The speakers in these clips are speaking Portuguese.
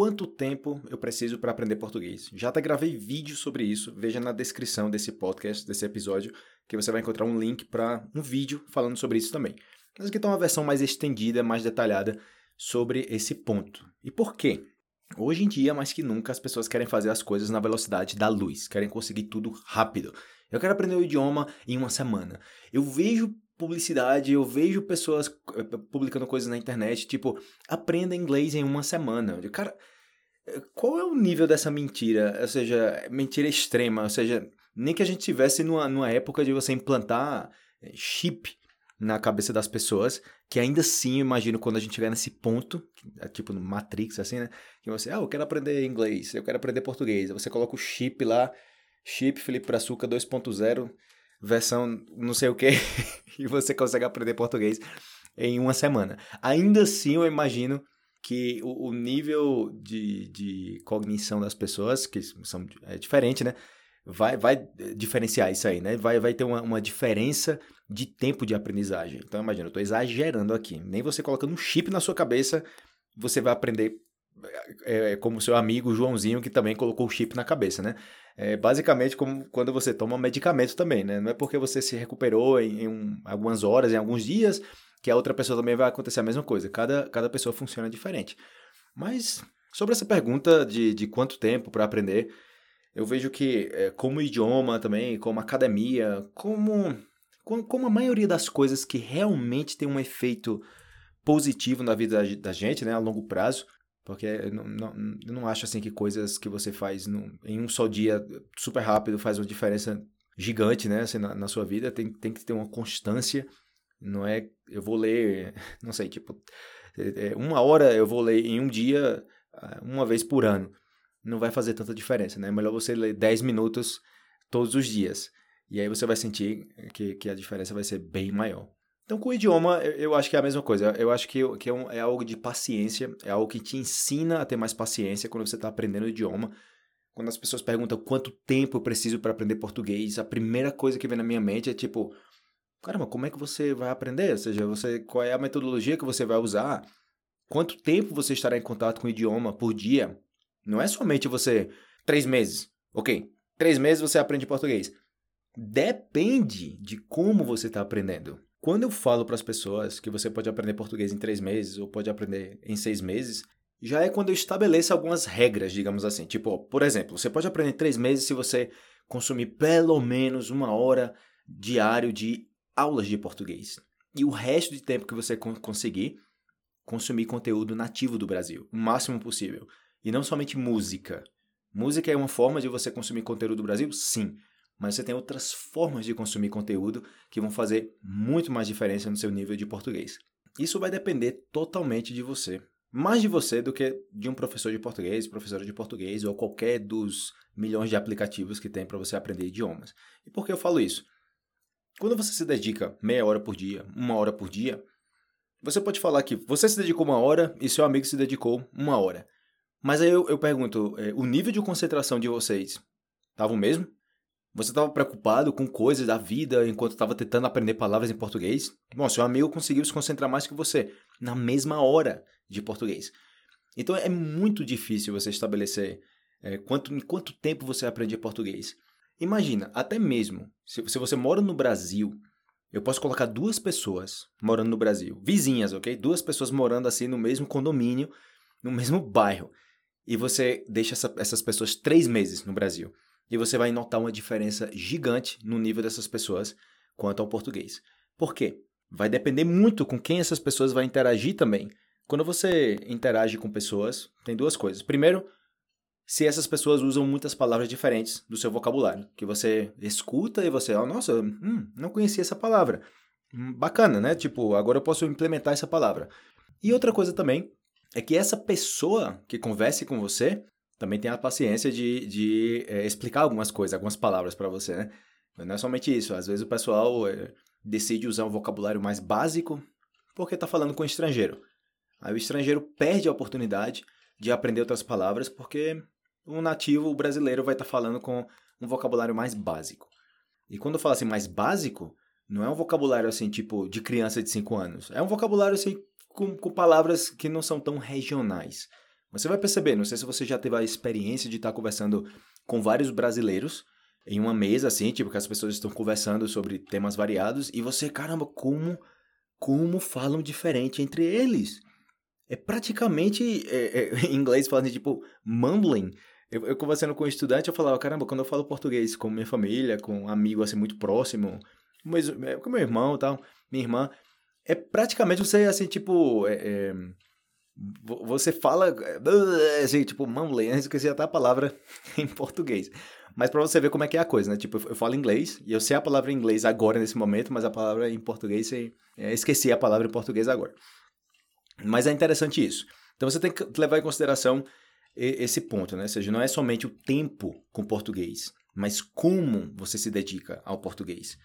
quanto tempo eu preciso para aprender português. Já até gravei vídeo sobre isso, veja na descrição desse podcast, desse episódio, que você vai encontrar um link para um vídeo falando sobre isso também. Mas aqui está uma versão mais estendida, mais detalhada sobre esse ponto. E por quê? Hoje em dia, mais que nunca, as pessoas querem fazer as coisas na velocidade da luz, querem conseguir tudo rápido. Eu quero aprender o idioma em uma semana. Eu vejo publicidade, eu vejo pessoas eh, publicando coisas na internet, tipo, aprenda inglês em uma semana. Cara, eh, qual é o nível dessa mentira? Ou seja, mentira extrema, ou seja, nem que a gente tivesse numa, numa época de você implantar eh, chip na cabeça das pessoas, que ainda assim, eu imagino quando a gente chegar nesse ponto, tipo no Matrix, assim, né? Que você, ah, eu quero aprender inglês, eu quero aprender português. Você coloca o chip lá, chip Felipe Brazuca 2.0, versão não sei o que, e você consegue aprender português em uma semana. Ainda assim, eu imagino que o, o nível de, de cognição das pessoas, que são, é diferente, né? Vai, vai diferenciar isso aí, né? Vai, vai ter uma, uma diferença de tempo de aprendizagem. Então, imagina, eu estou exagerando aqui. Nem você colocando um chip na sua cabeça, você vai aprender é, é como seu amigo Joãozinho, que também colocou o chip na cabeça, né? É basicamente como quando você toma medicamento também, né? Não é porque você se recuperou em, em um, algumas horas, em alguns dias, que a outra pessoa também vai acontecer a mesma coisa. Cada, cada pessoa funciona diferente. Mas sobre essa pergunta de, de quanto tempo para aprender, eu vejo que é, como idioma também, como academia, como, como a maioria das coisas que realmente tem um efeito positivo na vida da, da gente, né, a longo prazo, porque eu não, não, eu não acho assim que coisas que você faz em um só dia super rápido faz uma diferença gigante, né? Assim, na, na, sua vida tem, tem que ter uma constância. Não é, eu vou ler, não sei, tipo, é, é, uma hora eu vou ler em um dia, ah, uma vez por ano. Não vai fazer tanta diferença, né? É melhor você ler 10 minutos todos os dias. E aí você vai sentir que, que a diferença vai ser bem maior. Então, com o idioma, eu acho que é a mesma coisa. Eu acho que, é, é, algo de paciência, é algo que te ensina a ter mais paciência quando você está aprendendo o idioma. Quando as pessoas perguntam quanto tempo eu preciso para aprender português, a primeira coisa que vem na minha mente é tipo: caramba, como é que você vai aprender? Ou seja, você, qual é a metodologia que você vai usar? Quanto tempo você estará em contato com o idioma por dia? Não é somente você. Três meses. Ok. Três meses você aprende português. Depende de como você está aprendendo. Quando eu falo para as pessoas que você pode aprender português em três meses ou pode aprender em seis meses, já é quando eu estabeleço algumas regras, digamos assim. Tipo, por exemplo, você pode aprender em três meses se você consumir pelo menos uma hora diário de aulas de português. E o resto de tempo que você conseguir, consumir conteúdo nativo do Brasil, o máximo possível. E não somente música. Música é uma forma de você consumir conteúdo do Brasil? Sim mas você tem outras formas de consumir conteúdo que vão fazer muito mais diferença no seu nível de português. Isso vai depender totalmente de você. Mais de você do que de um professor de português, professora de português ou qualquer dos milhões de aplicativos que tem para você aprender idiomas. E por que eu falo isso? Quando você se dedica meia hora por dia, uma hora por dia, você pode falar que você se dedicou uma hora e seu amigo se dedicou uma hora. Mas aí eu, eu pergunto, é, o nível de concentração de vocês estava o mesmo? Você estava preocupado com coisas da vida enquanto estava tentando aprender palavras em português? Bom, seu amigo conseguiu se concentrar mais que você na mesma hora de português. Então é muito difícil você estabelecer é, quanto, em quanto tempo você aprende português. Imagina, até mesmo se, se você mora no Brasil, eu posso colocar duas pessoas morando no Brasil, vizinhas, ok? Duas pessoas morando assim no mesmo condomínio, no mesmo bairro. E você deixa essa, essas pessoas três meses no Brasil e você vai notar uma diferença gigante no nível dessas pessoas quanto ao português. Por quê? Vai depender muito com quem essas pessoas vão interagir também. Quando você interage com pessoas, tem duas coisas. Primeiro, se essas pessoas usam muitas palavras diferentes do seu vocabulário, que você escuta e você, oh, nossa, hum, não conhecia essa palavra. Hum, bacana, né? Tipo, agora eu posso implementar essa palavra. E outra coisa também é que essa pessoa que converse com você, também tem a paciência de, de é, explicar algumas coisas, algumas palavras para você, né? Não é somente isso. Às vezes o pessoal é, decide usar um vocabulário mais básico porque está falando com um estrangeiro. Aí o estrangeiro perde a oportunidade de aprender outras palavras porque o nativo o brasileiro vai estar tá falando com um vocabulário mais básico. E quando eu falo assim mais básico, não é um vocabulário assim tipo de criança de 5 anos. É um vocabulário assim com, com palavras que não são tão regionais. Você vai perceber, não sei se você já teve a experiência de estar conversando com vários brasileiros em uma mesa assim, tipo que as pessoas estão conversando sobre temas variados e você, caramba, como como falam diferente entre eles. É praticamente, é, é, em inglês falando tipo mumbling. Eu, eu, conversando com um estudante, eu falava, caramba, quando eu falo português com minha família, com um amigo assim muito próximo, mas, é, com meu irmão e tal, minha irmã, é praticamente você assim, tipo, é, é, você fala assim, tipo, mumbling, eu esqueci até a palavra em português. Mas para você ver como é que é a coisa, né? Tipo, eu falo inglês e eu sei a palavra em inglês agora nesse momento, mas a palavra em português, esqueci a palavra em português agora. Mas é interessante isso. Então você tem que levar em consideração esse ponto, né? Ou seja, não é somente o tempo com português, mas como você se dedica ao português.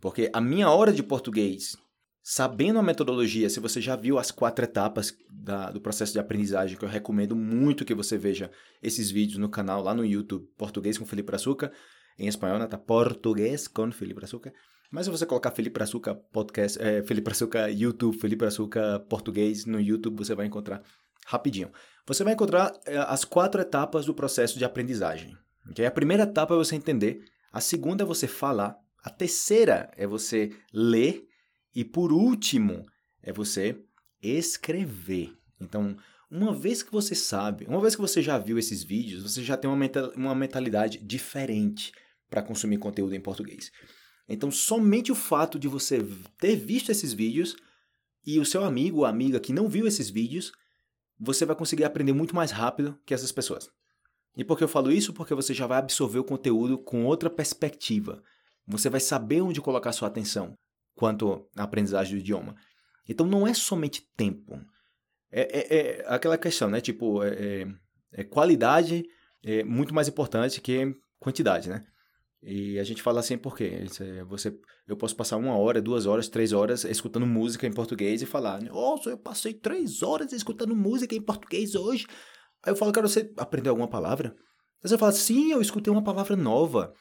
Porque a minha hora de português, sabendo a metodologia, se você já viu as quatro etapas da, do processo de aprendizagem, que eu recomendo muito que você veja esses vídeos no canal, lá no YouTube, Português com Felipe Açúcar, em espanhol, né? Tá Português com Felipe Açúcar. Mas se você colocar Felipe Açúcar Podcast, é, Felipe Açúcar YouTube, Felipe Açúcar Português no YouTube, você vai encontrar rapidinho. Você vai encontrar é, as quatro etapas do processo de aprendizagem. Okay? A primeira etapa é você entender, a segunda é você falar, a terceira é você ler e por último é você escrever. Então, uma vez que você sabe, uma vez que você já viu esses vídeos, você já tem uma, mentalidade diferente para consumir conteúdo em português. Então, somente o fato de você ter visto esses vídeos e o seu amigo ou amiga que não viu esses vídeos, você vai conseguir aprender muito mais rápido que essas pessoas. E por que eu falo isso? Porque você já vai absorver o conteúdo com outra perspectiva. Você vai saber onde colocar sua atenção quanto à aprendizagem do idioma. Então, não é somente tempo. É, é, é aquela questão, né? Tipo, é, é, é qualidade é muito mais importante que quantidade, né? E a gente fala assim porque você, eu posso passar uma hora, duas horas, três horas escutando música em português e falar, nossa, eu passei três horas escutando música em português hoje. Aí eu falo, cara, você aprendeu alguma palavra? Aí você fala, sim, eu escutei uma palavra nova.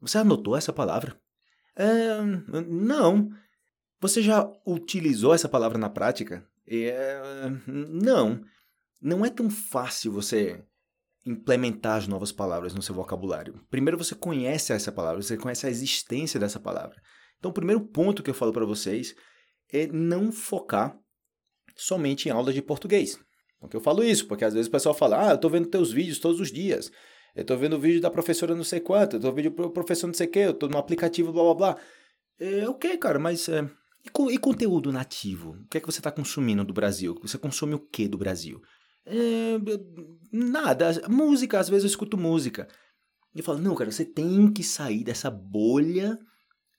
Você anotou essa palavra? É, não. Você já utilizou essa palavra na prática? É, não. Não é tão fácil você implementar as novas palavras no seu vocabulário. Primeiro você conhece essa palavra, você conhece a existência dessa palavra. Então, o primeiro ponto que eu falo para vocês é não focar somente em aulas de português. Porque eu falo isso, porque às vezes o pessoal fala: "Ah, eu estou vendo teus vídeos todos os dias. Eu estou vendo vídeo da professora não sei quanto, eu estou vendo o professor não sei o quê, eu estou no aplicativo blá blá blá". É ok, cara, mas é... e, e conteúdo nativo? O que é que você está consumindo do Brasil? Você consome o que do Brasil? É, nada. Música, às vezes eu escuto música. E eu falo, não, cara, você tem que sair dessa bolha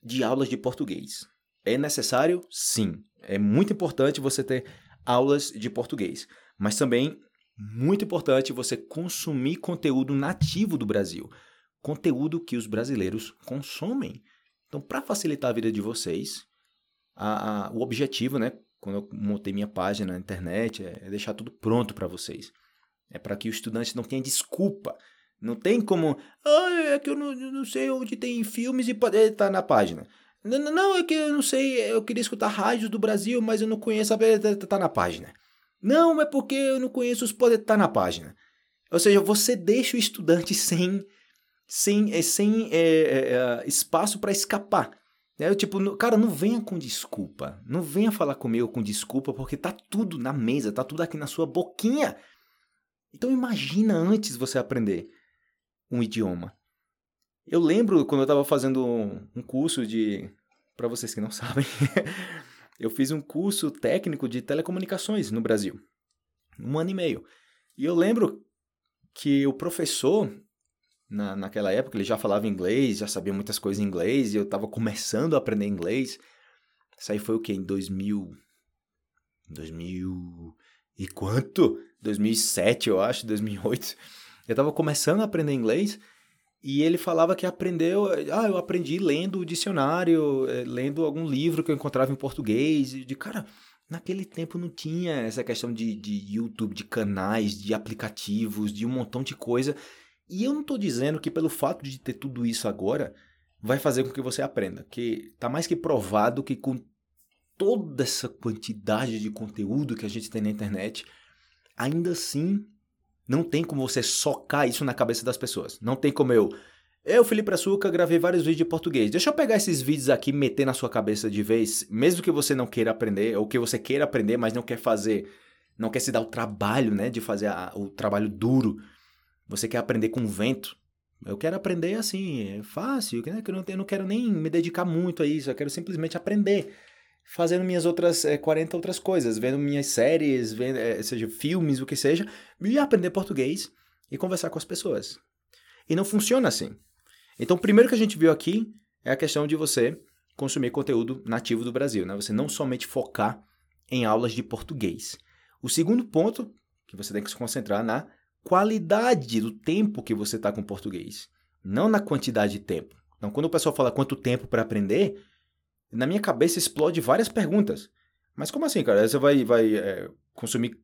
de aulas de português. É necessário? Sim. É muito importante você ter aulas de português. Mas também muito importante você consumir conteúdo nativo do Brasil. Conteúdo que os brasileiros consomem. Então, para facilitar a vida de vocês, a, a, o objetivo, né, quando eu montei minha página na internet, é, é deixar tudo pronto para vocês. É para que o estudante não tenha desculpa. Não tem como, ah, é que eu não, não sei onde tem filmes e pode estar na página. Não, não, é que eu não sei, eu queria escutar rádios do Brasil, mas eu não conheço, a tá na página. Não, é porque eu não conheço os poderes estar na página. Ou seja, você deixa o estudante sem, sem, é, sem é, é, espaço para escapar. É, tipo, cara, não venha com desculpa. Não venha falar comigo com desculpa, porque tá tudo na mesa, tá tudo aqui na sua boquinha. Então imagina antes você aprender um idioma. Eu lembro quando eu estava fazendo um curso de. Para vocês que não sabem, eu fiz um curso técnico de telecomunicações no Brasil. Um ano e meio. E eu lembro que o professor, na, naquela época, ele já falava inglês, já sabia muitas coisas em inglês, e eu estava começando a aprender inglês. Isso aí foi o quê? Em 2000... 2000... E quanto? 2007, eu acho, 2008. Eu estava começando a aprender inglês e ele falava que aprendeu... Ah, eu aprendi lendo o dicionário, eh, lendo algum livro que eu encontrava em português. De cara, naquele tempo não tinha essa questão de, de YouTube, de canais, de aplicativos, de um montão de coisa e eu não estou dizendo que pelo fato de ter tudo isso agora vai fazer com que você aprenda, que está mais que provado que com toda essa quantidade de conteúdo que a gente tem na internet, ainda assim Não tem como você socar isso na cabeça das pessoas. Não tem como eu. Eu, Felipe Açúcar, gravei vários vídeos de português. Deixa eu pegar esses vídeos aqui e meter na sua cabeça de vez, mesmo que você não queira aprender, ou que você queira aprender, mas não quer fazer, não quer se dar o trabalho, né, de fazer a, o trabalho duro. Você quer aprender com vento. Eu quero aprender assim, é fácil, né? Que eu não, eu não quero nem me dedicar muito a isso, eu quero simplesmente aprender fazendo minhas outras é, 40 outras coisas, vendo minhas séries, vendo, é, seja filmes, o que seja, e aprender português e conversar com as pessoas. E não funciona assim. Então, o primeiro que a gente viu aqui é a questão de você consumir conteúdo nativo do Brasil, né? Você não somente focar em aulas de português. O segundo ponto que você tem que se concentrar na qualidade do tempo que você está com português, não na quantidade de tempo. Então, quando o pessoal fala quanto tempo para aprender, na minha cabeça explode várias perguntas. Mas como assim, cara? Você vai, vai é, consumir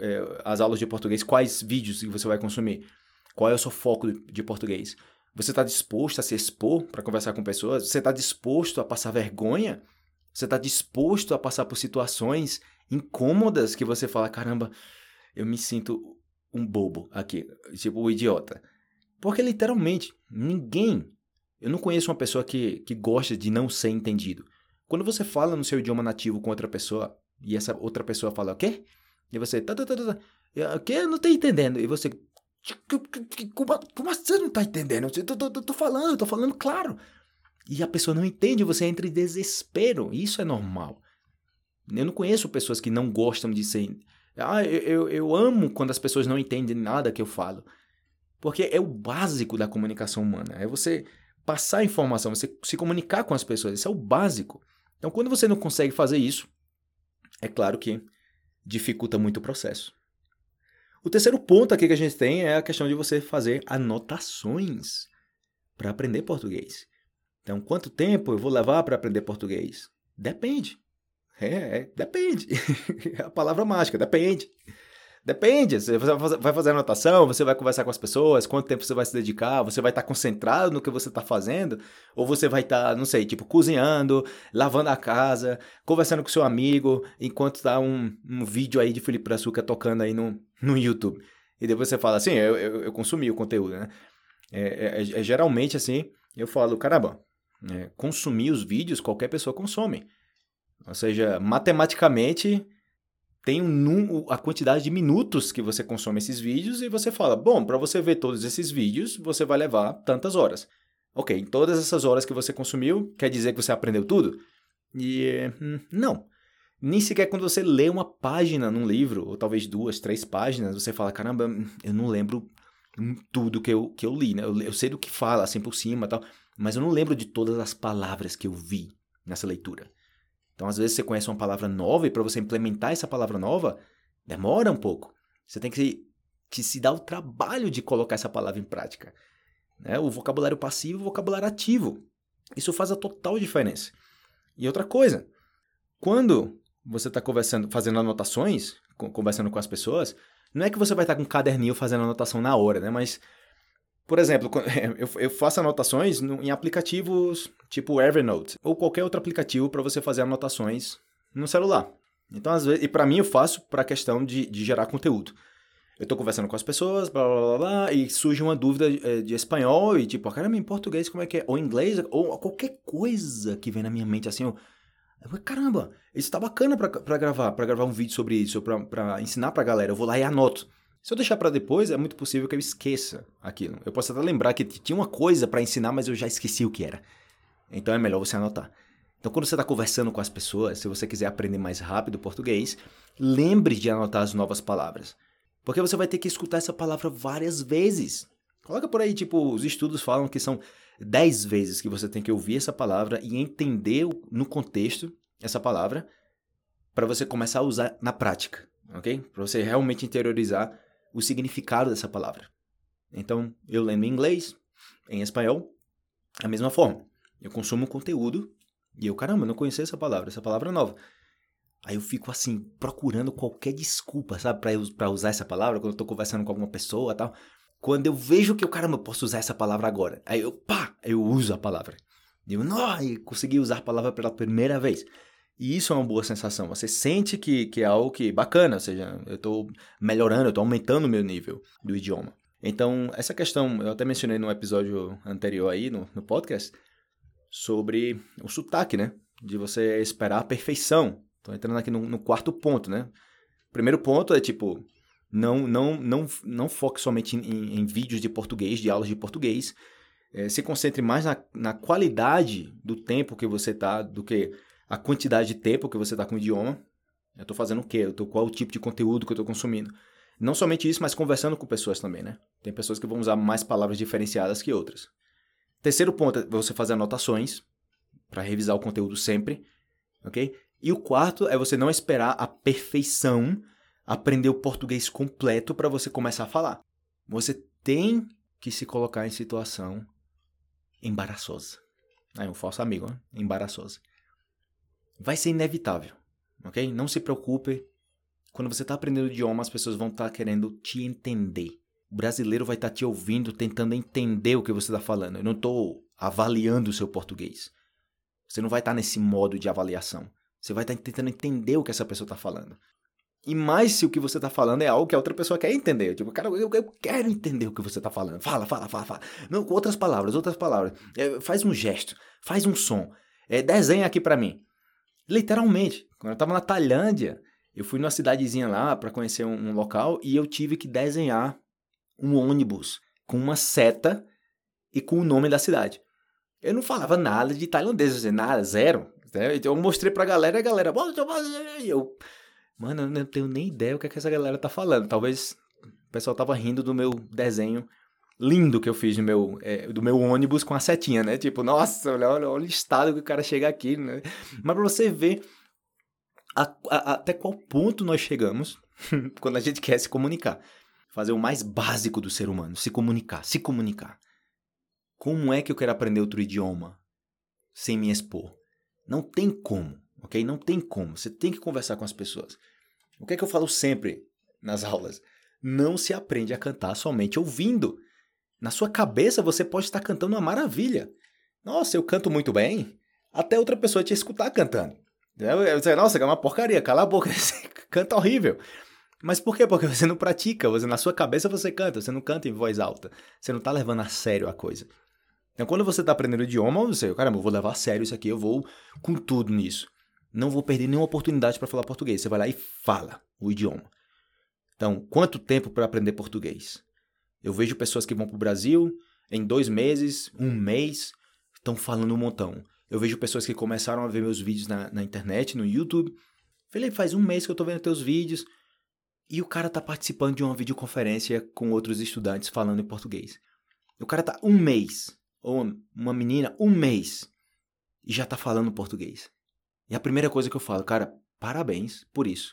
é, as aulas de português? Quais vídeos você vai consumir? Qual é o seu foco de português? Você está disposto a se expor para conversar com pessoas? Você está disposto a passar vergonha? Você está disposto a passar por situações incômodas que você fala, caramba, eu me sinto um bobo aqui, tipo um idiota. Porque literalmente, ninguém, eu não conheço uma pessoa que, que gosta de não ser entendido. Quando você fala no seu idioma nativo com outra pessoa e essa outra pessoa fala o quê? E você, tá, tá, tá, tá, o quê? Eu não tô entendendo. E você, como, como assim você não tá entendendo? Eu tô, tô, tô falando, tô falando claro. E a pessoa não entende, você entra em desespero. Isso é normal. Eu não conheço pessoas que não gostam de ser. Ah, eu, eu, eu amo quando as pessoas não entendem nada que eu falo. Porque é o básico da comunicação humana. É você passar informação, você se comunicar com as pessoas. Isso é o básico. Então, quando você não consegue fazer isso, é claro que dificulta muito o processo. O terceiro ponto aqui que a gente tem é a questão de você fazer anotações para aprender português. Então, quanto tempo eu vou levar para aprender português? Depende. É, é depende. é a palavra mágica, depende. Depende, você vai fazer anotação, você vai conversar com as pessoas, quanto tempo você vai se dedicar, você vai estar concentrado no que você está fazendo, ou você vai estar, não sei, tipo, cozinhando, lavando a casa, conversando com seu amigo, enquanto está um, um vídeo aí de Felipe Brazuca tocando aí no, no YouTube. E depois você fala assim, eu, eu, eu consumi o conteúdo, né? É, é, é, é geralmente assim, eu falo, caramba, é, consumir os vídeos qualquer pessoa consome. Ou seja, matematicamente tem um, a quantidade de minutos que você consome esses vídeos e você fala, bom, para você ver todos esses vídeos, você vai levar tantas horas. Ok, em todas essas horas que você consumiu, quer dizer que você aprendeu tudo? E hum, não. Nem sequer quando você lê uma página num livro, ou talvez duas, três páginas, você fala, caramba, eu não lembro tudo que eu, que eu li, né? Eu, eu sei do que fala, assim, por cima tal, mas eu não lembro de todas as palavras que eu vi nessa leitura. Então, às vezes, você conhece uma palavra nova e para você implementar essa palavra nova, demora um pouco. Você tem que, que se dar o trabalho de colocar essa palavra em prática. Né? O vocabulário passivo e o vocabulário ativo. Isso faz a total diferença. E outra coisa, quando você está conversando, fazendo anotações, conversando com as pessoas, não é que você vai estar tá com um caderninho fazendo anotação na hora, né? Mas por exemplo, eu faço anotações em aplicativos tipo Evernote ou qualquer outro aplicativo para você fazer anotações no celular. Então, às vezes, e para mim eu faço para a questão de, de gerar conteúdo. Eu estou conversando com as pessoas, blá, blá, blá, blá, e surge uma dúvida de, de espanhol e tipo, caramba, em português como é que é? Ou inglês, ou qualquer coisa que vem na minha mente assim, eu, eu caramba, isso tá bacana para gravar, para gravar um vídeo sobre isso, para ensinar para a galera. Eu vou lá e anoto. Se eu deixar para depois, é muito possível que eu esqueça aquilo. Eu posso até lembrar que tinha uma coisa para ensinar, mas eu já esqueci o que era. Então é melhor você anotar. Então, quando você está conversando com as pessoas, se você quiser aprender mais rápido português, lembre de anotar as novas palavras. Porque você vai ter que escutar essa palavra várias vezes. Coloca por aí, tipo, os estudos falam que são 10 vezes que você tem que ouvir essa palavra e entender no contexto essa palavra para você começar a usar na prática, ok? Para você realmente interiorizar o significado dessa palavra. Então, eu lendo em inglês, em espanhol, a mesma forma. Eu consumo conteúdo e eu, caramba, não conhecia essa palavra, essa palavra é nova. Aí eu fico assim, procurando qualquer desculpa, sabe, para usar essa palavra quando eu tô conversando com alguma pessoa tal. Quando eu vejo que eu, caramba, eu posso usar essa palavra agora. Aí eu, pá, eu uso a palavra. Eu, não, consegui usar a palavra pela primeira vez. E isso é uma boa sensação. Você sente que, que é algo que bacana, ou seja, eu estou melhorando, eu estou aumentando o meu nível do idioma. Então, essa questão, eu até mencionei no episódio anterior aí, no, no podcast, sobre o sotaque, né? De você esperar a perfeição. Estou entrando aqui no, no quarto ponto, né? Primeiro ponto é tipo, não, não, não, não foque somente em, em vídeos de português, de aulas de português. É, se concentre mais na, na qualidade do tempo que você está, do que a quantidade de tempo que você está com o idioma. Eu estou fazendo o quê? Eu tô, qual o tipo de conteúdo que eu estou consumindo? Não somente isso, mas conversando com pessoas também, né? Tem pessoas que vão usar mais palavras diferenciadas que outras. Terceiro ponto é você fazer anotações para revisar o conteúdo sempre, ok? E o quarto é você não esperar a perfeição, aprender o português completo para você começar a falar. Você tem que se colocar em situação embaraçosa. Aí, um falso amigo, né? embaraçosa. Vai ser inevitável, ok? Não se preocupe quando você está aprendendo idioma, as pessoas vão estar tá querendo te entender. O brasileiro vai estar tá te ouvindo, tentando entender o que você está falando. Eu não estou avaliando o seu português. Você não vai estar tá nesse modo de avaliação. Você vai estar tá tentando entender o que essa pessoa está falando. E mais se o que você está falando é algo que a outra pessoa quer entender. Tipo, cara, eu, eu quero entender o que você está falando. Fala, fala, fala, fala. Não, outras palavras, outras palavras. É, faz um gesto, faz um som. É, desenha aqui para mim. Literalmente. Quando eu estava na Tailândia, eu fui numa cidadezinha lá para conhecer um, um, local e eu tive que desenhar um ônibus com uma seta e com o nome da cidade. Eu não falava nada de tailandês, nada, zero. Né? Então eu mostrei pra galera e a galera, eu, mano, eu não tenho nem ideia o que, é que essa galera tá falando. Talvez o pessoal tava rindo do meu desenho lindo que eu fiz do meu, é, do meu ônibus com a setinha, né? Tipo, nossa, olha, olha, olha o estado que o cara chega aqui, né? Mas pra você ver a, a, até qual ponto nós chegamos quando a gente quer se comunicar. Fazer o mais básico do ser humano, se comunicar, se comunicar. Como é que eu quero aprender outro idioma sem me expor? Não tem como, ok? Não tem como. Você tem que conversar com as pessoas. O que é que eu falo sempre nas aulas? Não se aprende a cantar somente ouvindo. Na sua cabeça você pode estar cantando uma maravilha. Nossa, eu canto muito bem. Até outra pessoa te escutar cantando. Dizer, nossa, é uma porcaria, cala a boca, você canta horrível. Mas por quê? Porque você não pratica, você na sua cabeça você canta, você não canta em voz alta. Você não está levando a sério a coisa. Então, quando você está aprendendo idioma, você, caramba, eu vou levar a sério isso aqui, eu vou com tudo nisso. Não vou perder nenhuma oportunidade para falar português. Você vai lá e fala o idioma. Então, quanto tempo para aprender português? Eu vejo pessoas que vão para o Brasil em dois meses, um mês, estão falando um montão. Eu vejo pessoas que começaram a ver meus vídeos na, na internet, no YouTube. Felipe, faz um mês que eu tô vendo teus vídeos. E o cara tá participando de uma videoconferência com outros estudantes falando em português. O cara tá um mês, ou uma menina, um mês, e já tá falando português. E a primeira coisa que eu falo, cara, parabéns por isso.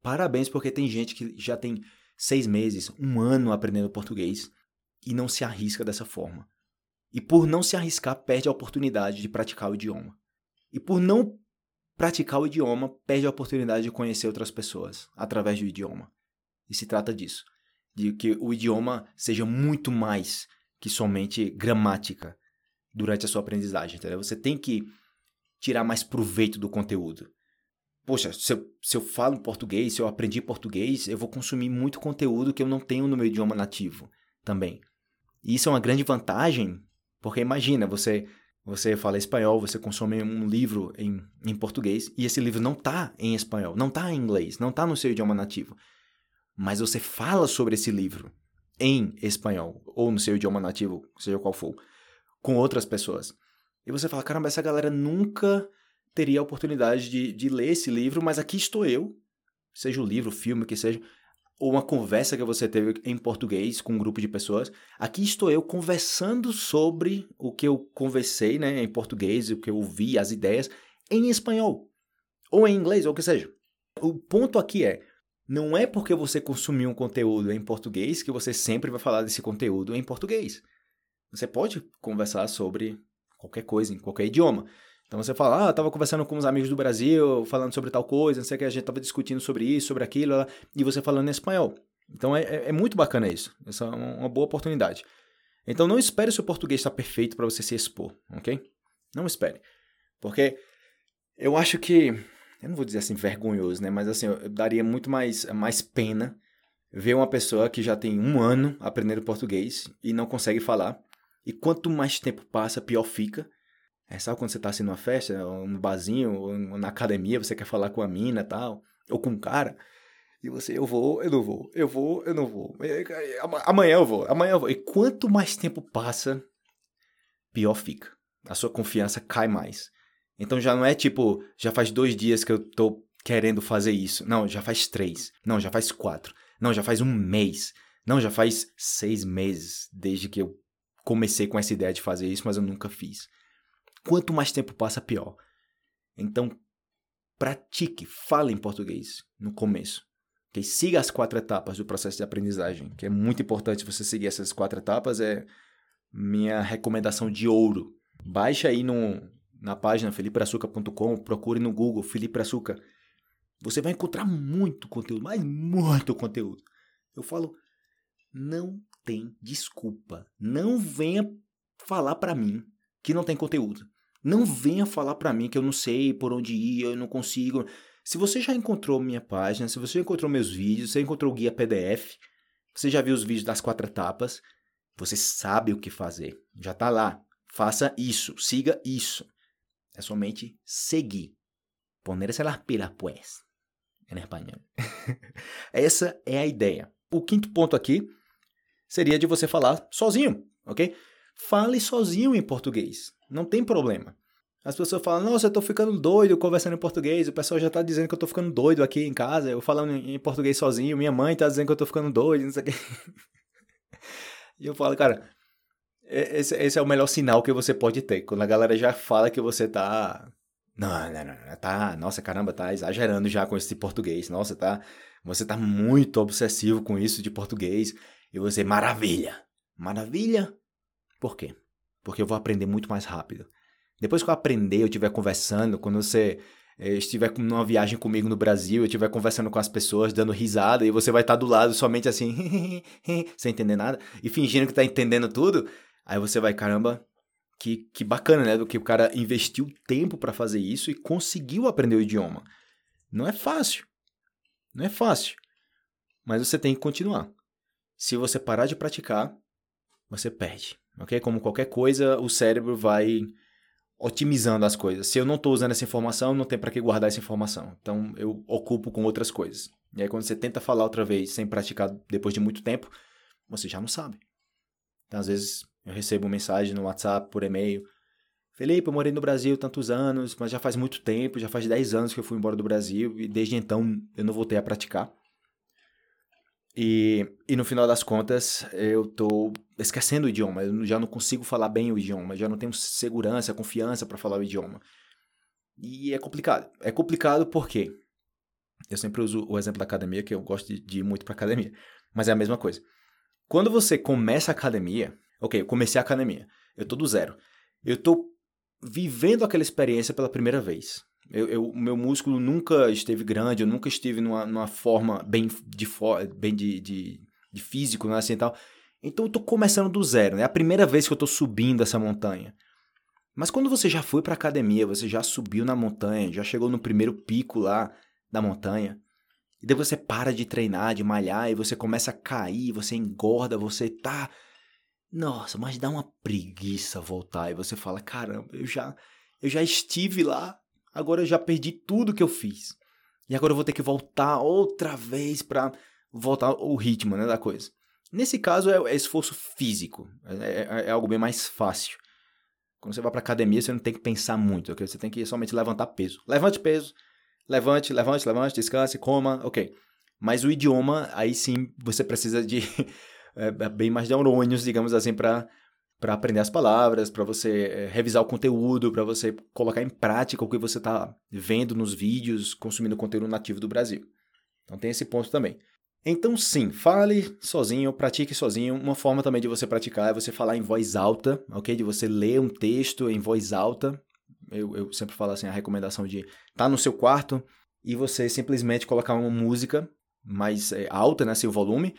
Parabéns porque tem gente que já tem seis meses, um ano aprendendo português e não se arrisca dessa forma. E por não se arriscar, perde a oportunidade de praticar o idioma. E por não praticar o idioma, perde a oportunidade de conhecer outras pessoas através do idioma. E se trata disso, de que o idioma seja muito mais que somente gramática durante a sua aprendizagem, entendeu? Você tem que tirar mais proveito do conteúdo. Poxa, se eu, se eu falo português, se eu aprendi português, eu vou consumir muito conteúdo que eu não tenho no meu idioma nativo também. E isso é uma grande vantagem porque imagina, você você fala espanhol, você consome um livro em, em português e esse livro não está em espanhol, não está em inglês, não está no seu idioma nativo. Mas você fala sobre esse livro em espanhol ou no seu idioma nativo, seja qual for, com outras pessoas. E você fala, caramba, essa galera nunca teria a oportunidade de, de ler esse livro, mas aqui estou eu, seja o livro, o filme, que seja, ou uma conversa que você teve em português com um grupo de pessoas. Aqui estou eu conversando sobre o que eu conversei né, em português, o que eu ouvi, as ideias, em espanhol. Ou em inglês, ou o que seja. O ponto aqui é, não é porque você consumiu um conteúdo em português que você sempre vai falar desse conteúdo em português. Você pode conversar sobre qualquer coisa, em qualquer idioma. Então você fala, ah, eu tava conversando com uns amigos do Brasil, falando sobre tal coisa, não sei o que, a gente tava discutindo sobre isso, sobre aquilo, e você falando em espanhol. Então é, é, é muito bacana isso. Essa é uma boa oportunidade. Então não espere o seu português estar perfeito para você se expor, ok? Não espere. Porque Eu acho que, eu não vou dizer assim vergonhoso, né? Mas assim, eu daria muito mais, mais pena ver uma pessoa que já tem um ano aprendendo português e não consegue falar. E quanto mais tempo passa, pior fica. É, sabe quando você tá assim numa festa, ou no barzinho, ou na academia, você quer falar com a mina e tal, ou com um cara, e você, eu vou, eu não vou, eu vou, eu não vou, amanhã eu vou, amanhã eu vou. E quanto mais tempo passa, pior fica. A sua confiança cai mais. Então já não é tipo, já faz dois dias que eu tô querendo fazer isso. Não, já faz três. Não, já faz quatro. Não, já faz um mês. Não, já faz seis meses desde que eu comecei com essa ideia de fazer isso, mas eu nunca fiz. Quanto mais tempo passa, pior. Então, pratique, fale em português no começo. Okay? Siga as quatro etapas do processo de aprendizagem, que é muito importante você seguir essas quatro etapas. É minha recomendação de ouro. Baixe aí no, na página felipeaçuca.com, procure no Google Felipe Açúcar. Você vai encontrar muito conteúdo, mas muito conteúdo. Eu falo, não tem desculpa. Não venha falar para mim que não tem conteúdo. Não venha falar para mim que eu não sei por onde ir, eu não consigo. Se você já encontrou minha página, se você encontrou meus vídeos, você encontrou o guia PDF, você já viu os vídeos das quatro etapas, você sabe o que fazer. Já tá lá. Faça isso, siga isso. É somente seguir. Ponerse las pilas, pues. Em espanhol. Essa é a ideia. O quinto ponto aqui seria de você falar sozinho, ok? Fale sozinho em português. Não tem problema. As pessoas falam, nossa, eu tô ficando doido conversando em português. O pessoal já tá dizendo que eu tô ficando doido aqui em casa. Eu falando em português sozinho. Minha mãe tá dizendo que eu tô ficando doido, não sei o quê. e eu falo, cara, esse, esse, é o melhor sinal que você pode ter. Quando a galera já fala que você tá. Não, não, não, tá. Nossa, caramba, tá exagerando já com esse português. Nossa, tá. Você tá muito obsessivo com isso de português. E você, maravilha. Maravilha? Por quê? Porque eu vou aprender muito mais rápido. Depois que eu aprender, eu estiver conversando, quando você eh, estiver numa viagem comigo no Brasil, eu estiver conversando com as pessoas, dando risada, e você vai estar do lado somente assim, sem entender nada, e fingindo que está entendendo tudo, Aí você vai, caramba, que, que bacana, né? Do que o cara investiu tempo para fazer isso e conseguiu aprender o idioma. Não é fácil. Não é fácil. Mas você tem que continuar. Se você parar de praticar, você perde. Ok? Como qualquer coisa, o cérebro vai otimizando as coisas. Se eu não estou usando essa informação, não tem para que guardar essa informação. Então eu ocupo com outras coisas. E aí quando você tenta falar outra vez sem praticar depois de muito tempo, você já não sabe. Então às vezes eu recebo mensagem no WhatsApp, por e-mail. Felipe, eu morei no Brasil tantos anos, mas já faz muito tempo, já faz 10 anos que eu fui embora do Brasil e desde então eu não voltei a praticar. E, e no final das contas, eu tô esquecendo o idioma, eu já não consigo falar bem o idioma, já não tenho segurança, confiança para falar o idioma. E é complicado. É complicado porque eu sempre uso o exemplo da academia, que eu gosto de, de ir muito para academia, mas é a mesma coisa. Quando você começa a academia, Ok, eu comecei a academia. Eu tô do zero. Eu tô vivendo aquela experiência pela primeira vez. Eu, o meu músculo nunca esteve grande, eu nunca estive numa, numa forma bem de, bem de, de, de físico, né, assim tal. Então eu tô começando do zero, né? É a primeira vez que eu tô subindo essa montanha. Mas quando você já foi pra academia, você já subiu na montanha, já chegou no primeiro pico lá da montanha, e daí você para de treinar, de malhar, e você começa a cair, você engorda, você tá nossa, mas dá uma preguiça voltar e você fala: caramba, eu já, eu já estive lá, agora eu já perdi tudo que eu fiz. E agora eu vou ter que voltar outra vez para voltar o ritmo né, da coisa. Nesse caso é, é esforço físico, é, é, é, algo bem mais fácil. Quando você vai para academia, você não tem que pensar muito, ok? Você tem que somente levantar peso. Levante peso, levante, levante, levante, descanse, coma, ok. Mas o idioma, aí sim você precisa de é, é, bem mais neurônios, digamos assim, para para aprender as palavras, para você é, revisar o conteúdo, para você colocar em prática o que você está vendo nos vídeos, consumindo conteúdo nativo do Brasil. Então tem esse ponto também. Então sim, fale sozinho, pratique sozinho. Uma forma também de você praticar é você falar em voz alta, ok? De você ler um texto em voz alta. Eu, eu sempre falo assim, a recomendação de tá no seu quarto e você simplesmente colocar uma música mais é, alta, né, seu volume,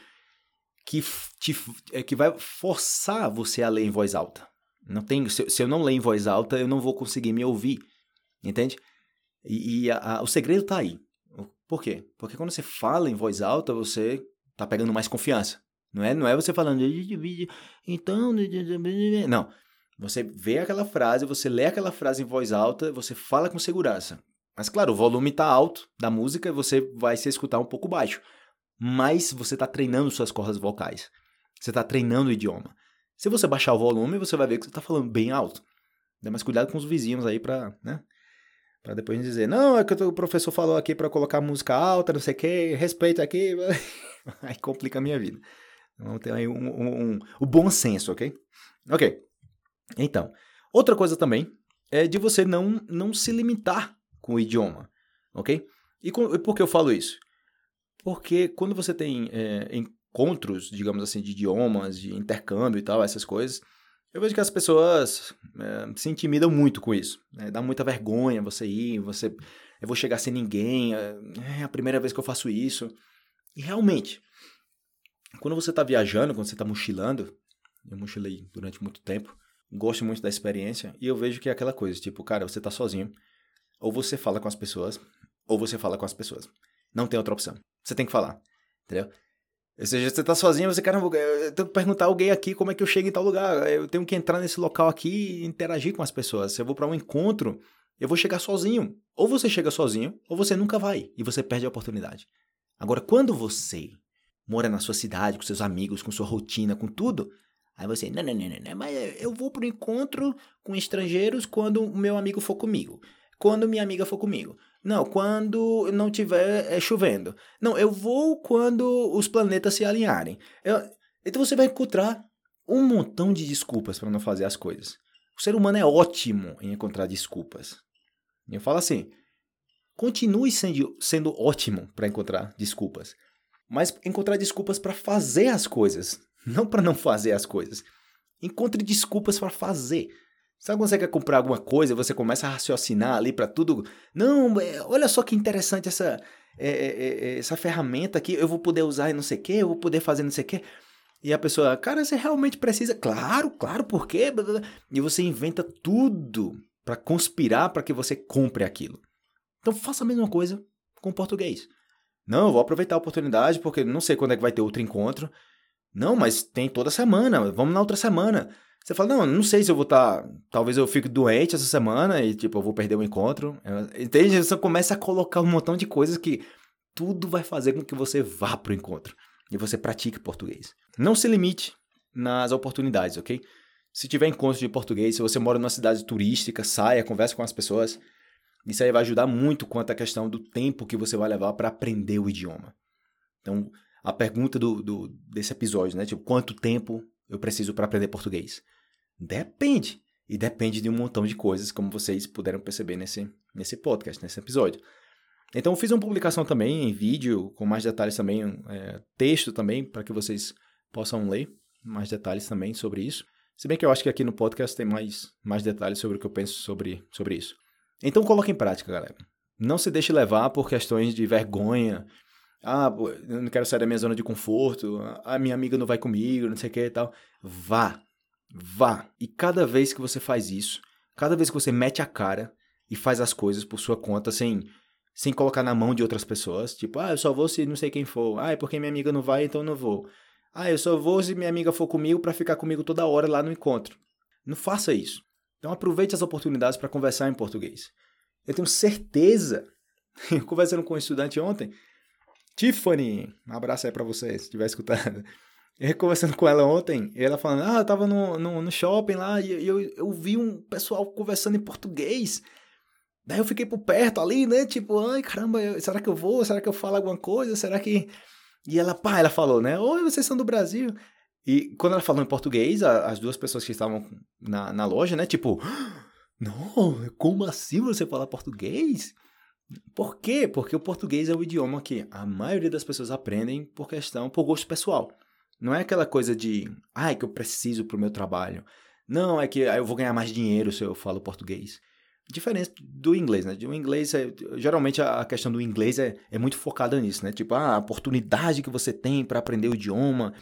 que, te, é, que vai forçar você a ler em voz alta. Não tem, se, se eu não ler em voz alta, eu não vou conseguir me ouvir, entende? E, e a, a, o segredo está aí. Por quê? Porque quando você fala em voz alta, você está pegando mais confiança. Não é, não é você falando, então. Não. Você vê aquela frase, você lê aquela frase em voz alta, você fala com segurança. Mas claro, o volume está alto da música você vai se escutar um pouco baixo. Mas você está treinando suas cordas vocais. Você está treinando o idioma. Se você baixar o volume, você vai ver que você está falando bem alto. Dê mais cuidado com os vizinhos aí para, né? Para depois dizer, não, é que o professor falou aqui para colocar música alta, não sei o quê, respeito aqui. aí complica a minha vida. Vamos ter aí um, um, um, o bom senso, ok? Ok. Então, outra coisa também é de você não, não se limitar com o idioma, ok? E, com, e por que eu falo isso? Porque quando você tem é, encontros, digamos assim, de idiomas, de intercâmbio e tal, essas coisas, eu vejo que as pessoas é, se intimidam muito com isso. Né? Dá muita vergonha você ir, você. Eu vou chegar sem ninguém, é, é a primeira vez que eu faço isso. E realmente, quando você está viajando, quando você está mochilando, eu mochilei durante muito tempo, gosto muito da experiência e eu vejo que é aquela coisa, tipo, cara, você está sozinho, ou você fala com as pessoas, ou você fala com as pessoas. Não tem outra opção. Você tem que falar, entendeu? Ou seja, você está sozinho, você, caramba, eu tenho que perguntar alguém aqui como é que eu chego em tal lugar. Eu tenho que entrar nesse local aqui e interagir com as pessoas. Se eu vou para um encontro, eu vou chegar sozinho. Ou você chega sozinho, ou você nunca vai e você perde a oportunidade. Agora, quando você mora na sua cidade, com seus amigos, com sua rotina, com tudo. Aí você, não, não, não, não, mas eu vou pro encontro com estrangeiros quando o meu amigo for comigo. Quando minha amiga for comigo. Não, quando não tiver é, chovendo. Não, eu vou quando os planetas se alinharem. Eu... Então você vai encontrar um montão de desculpas para não fazer as coisas. O ser humano é ótimo em encontrar desculpas. Eu falo assim: continue sendo, sendo ótimo para encontrar desculpas mas encontrar desculpas para fazer as coisas, não para não fazer as coisas. Encontre desculpas para fazer. Você quer comprar alguma coisa e você começa a raciocinar ali para tudo? Não, é, olha só que interessante essa, é, é, é, essa ferramenta aqui, eu vou poder usar e não sei o que, eu vou poder fazer não sei o que. E a pessoa, cara, você realmente precisa? Claro, claro, por quê? E você inventa tudo para conspirar para que você compre aquilo. Então faça a mesma coisa com o português. Não, vou aproveitar a oportunidade porque não sei quando é que vai ter outro encontro. Não, mas tem toda semana, vamos na outra semana. Você fala, não, não sei se eu vou estar. Tá, talvez eu fique doente essa semana e, tipo, eu vou perder o encontro. Entende? Você começa a colocar um montão de coisas que tudo vai fazer com que você vá para o encontro e você pratique português. Não se limite nas oportunidades, ok? Se tiver encontro de português, se você mora numa cidade turística, saia, converse com as pessoas. Isso aí vai ajudar muito quanto à questão do tempo que você vai levar para aprender o idioma. Então, a pergunta do, do, desse episódio, né? Tipo, quanto tempo eu preciso para aprender português? Depende. E depende de um montão de coisas, como vocês puderam perceber nesse, nesse podcast, nesse episódio. Então, eu fiz uma publicação também em vídeo, com mais detalhes também, é, texto também, para que vocês possam ler mais detalhes também sobre isso. Se bem que eu acho que aqui no podcast tem mais, mais detalhes sobre o que eu penso sobre, sobre isso. Então coloque em prática, galera. Não se deixe levar por questões de vergonha. Ah, eu não quero sair da minha zona de conforto. Ah, minha amiga não vai comigo, não sei o que e tal. Vá. Vá. E cada vez que você faz isso, cada vez que você mete a cara e faz as coisas por sua conta sem sem colocar na mão de outras pessoas, tipo, ah, eu só vou se não sei quem for. Ah, é porque minha amiga não vai, então não vou. Ah, eu só vou se minha amiga for comigo para ficar comigo toda hora lá no encontro. Não faça isso. Então aproveite as oportunidades para conversar em português. Eu tenho certeza, conversando com um estudante ontem, Tiffany, um abraço aí para você, se estiver escutando. Eu conversando com ela ontem, e ela falando, ah, eu tava no, no, no shopping lá e eu, eu vi um pessoal conversando em português. Daí eu fiquei por perto ali, né? Tipo, ai caramba, será que eu vou? Será que eu falo alguma coisa? Será que. E ela, pá, ela falou, né? Oi, vocês são do Brasil. E quando ela falou em português, as duas pessoas que estavam na, na loja, né? Tipo, não, como assim você fala português? Por quê? Porque o português é o idioma que a maioria das pessoas aprendem por questão, por gosto pessoal. Não é aquela coisa de, ah, é que eu preciso pro meu trabalho. Não, é que eu vou ganhar mais dinheiro se eu falo português. Diferente do inglês, né? O inglês, é, geralmente a questão do inglês é, é muito focada nisso, né? Tipo, ah, a oportunidade que você tem para aprender o idioma,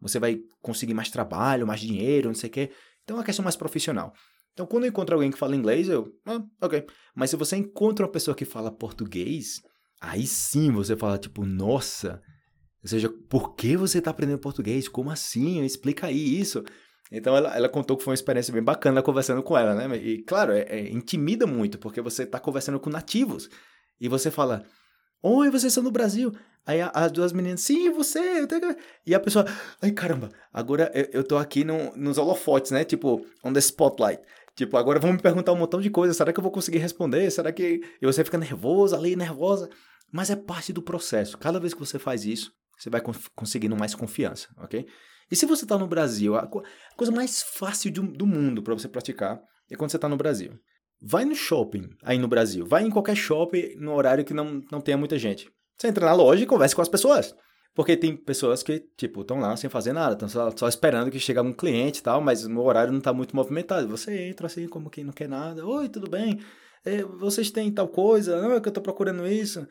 você vai conseguir mais trabalho, mais dinheiro, não sei o quê. Então é uma questão mais profissional. Então, quando eu encontro alguém que fala inglês, eu, ah, ok. Mas se você encontra uma pessoa que fala português, aí sim você fala, tipo, nossa, ou seja, por que você está aprendendo português? Como assim? Explica aí isso. Então ela, ela contou que foi uma experiência bem bacana conversando com ela, né? E claro, é, é intimida muito, porque você está conversando com nativos. E você fala, Oi, vocês são do Brasil. Aí as duas meninas, sim, você. E a pessoa, ai caramba, agora eu, eu tô aqui no, nos holofotes, né? Tipo, on the spotlight. Tipo, agora vão me perguntar um montão de coisas. Será que eu vou conseguir responder? Será que. E você fica nervoso ali, nervosa. Mas é parte do processo. Cada vez que você faz isso, você vai conseguindo mais confiança, ok? E se você está no Brasil, a, coisa mais fácil do, do mundo para você praticar é quando você está no Brasil. Vai no shopping aí no Brasil. Vai em qualquer shopping no horário que não, não tenha muita gente. Você entra na loja e conversa com as pessoas. Porque tem pessoas que, tipo, estão lá sem fazer nada, estão só, só, esperando que chegue um cliente e tal, mas o horário não está muito movimentado. Você entra assim, como quem não quer nada. Oi, tudo bem? É, vocês têm tal coisa? Não, é que eu estou procurando isso.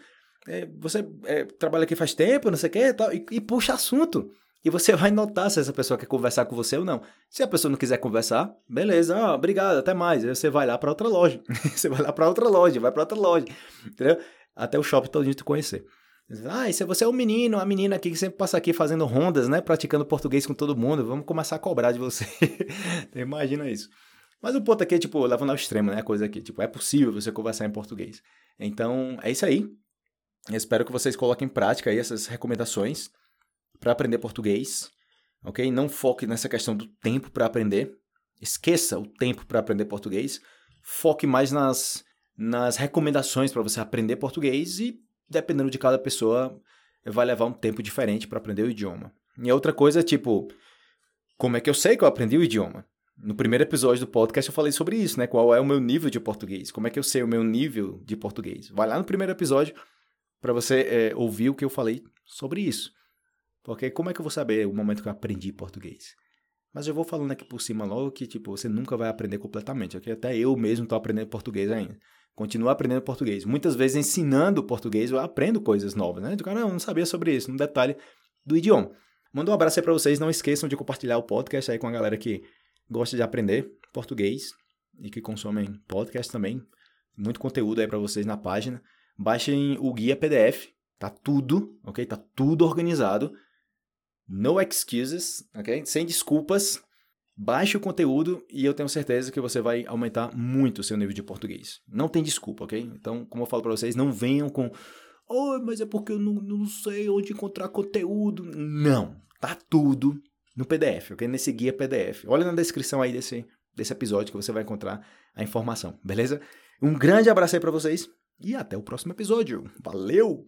É, você é, trabalha aqui faz tempo, não sei o que tal. E, e puxa assunto. E você vai notar se essa pessoa quer conversar com você ou não. Se a pessoa não quiser conversar, beleza, ah, obrigado, até mais. Aí você vai lá para outra loja. você vai lá para outra loja, vai para outra loja. Entendeu? Até o shopping todo te conhecer. Ah, se você é um menino, uma menina aqui que sempre passa aqui fazendo rondas, né? Praticando português com todo mundo, vamos começar a cobrar de você. Imagina isso. Mas o ponto aqui é, tipo, levando ao extremo, né? A coisa aqui, tipo, é possível você conversar em português. Então, é isso aí. Espero que vocês coloquem em prática essas recomendações para aprender português, ok? Não foque nessa questão do tempo para aprender. Esqueça o tempo para aprender português. Foque mais nas, nas recomendações para você aprender português e dependendo de cada pessoa, vai levar um tempo diferente para aprender o idioma. E outra coisa, tipo, como é que eu sei que eu aprendi o idioma? No primeiro episódio do podcast eu falei sobre isso, né? Qual é o meu nível de português? Como é que eu sei o meu nível de português? Vai lá no primeiro episódio para você é, ouvir o que eu falei sobre isso. Porque como é que eu vou saber o momento que eu aprendi português? Mas eu vou falando aqui por cima logo que, tipo, você nunca vai aprender completamente, ok? Até eu mesmo estou aprendendo português ainda continuo aprendendo português. Muitas vezes ensinando português eu aprendo coisas novas, né? Do cara, não, não sabia sobre isso, um detalhe do idioma. Manda um abraço aí para vocês, não esqueçam de compartilhar o podcast aí com a galera que gosta de aprender português e que consomem podcast também. Muito conteúdo aí para vocês na página. Baixem o guia PDF, tá tudo, ok? Tá tudo organizado. No excuses, ok? Sem desculpas. Baixe o conteúdo e eu tenho certeza que você vai aumentar muito o seu nível de português. Não tem desculpa, ok? Então, como eu falo para vocês, não venham com oh, mas é porque eu não, não sei onde encontrar conteúdo. Não, tá tudo no PDF, ok? Nesse guia PDF. Olha na descrição aí desse, desse episódio que você vai encontrar a informação, beleza? Um grande abraço aí para vocês e até o próximo episódio. Valeu!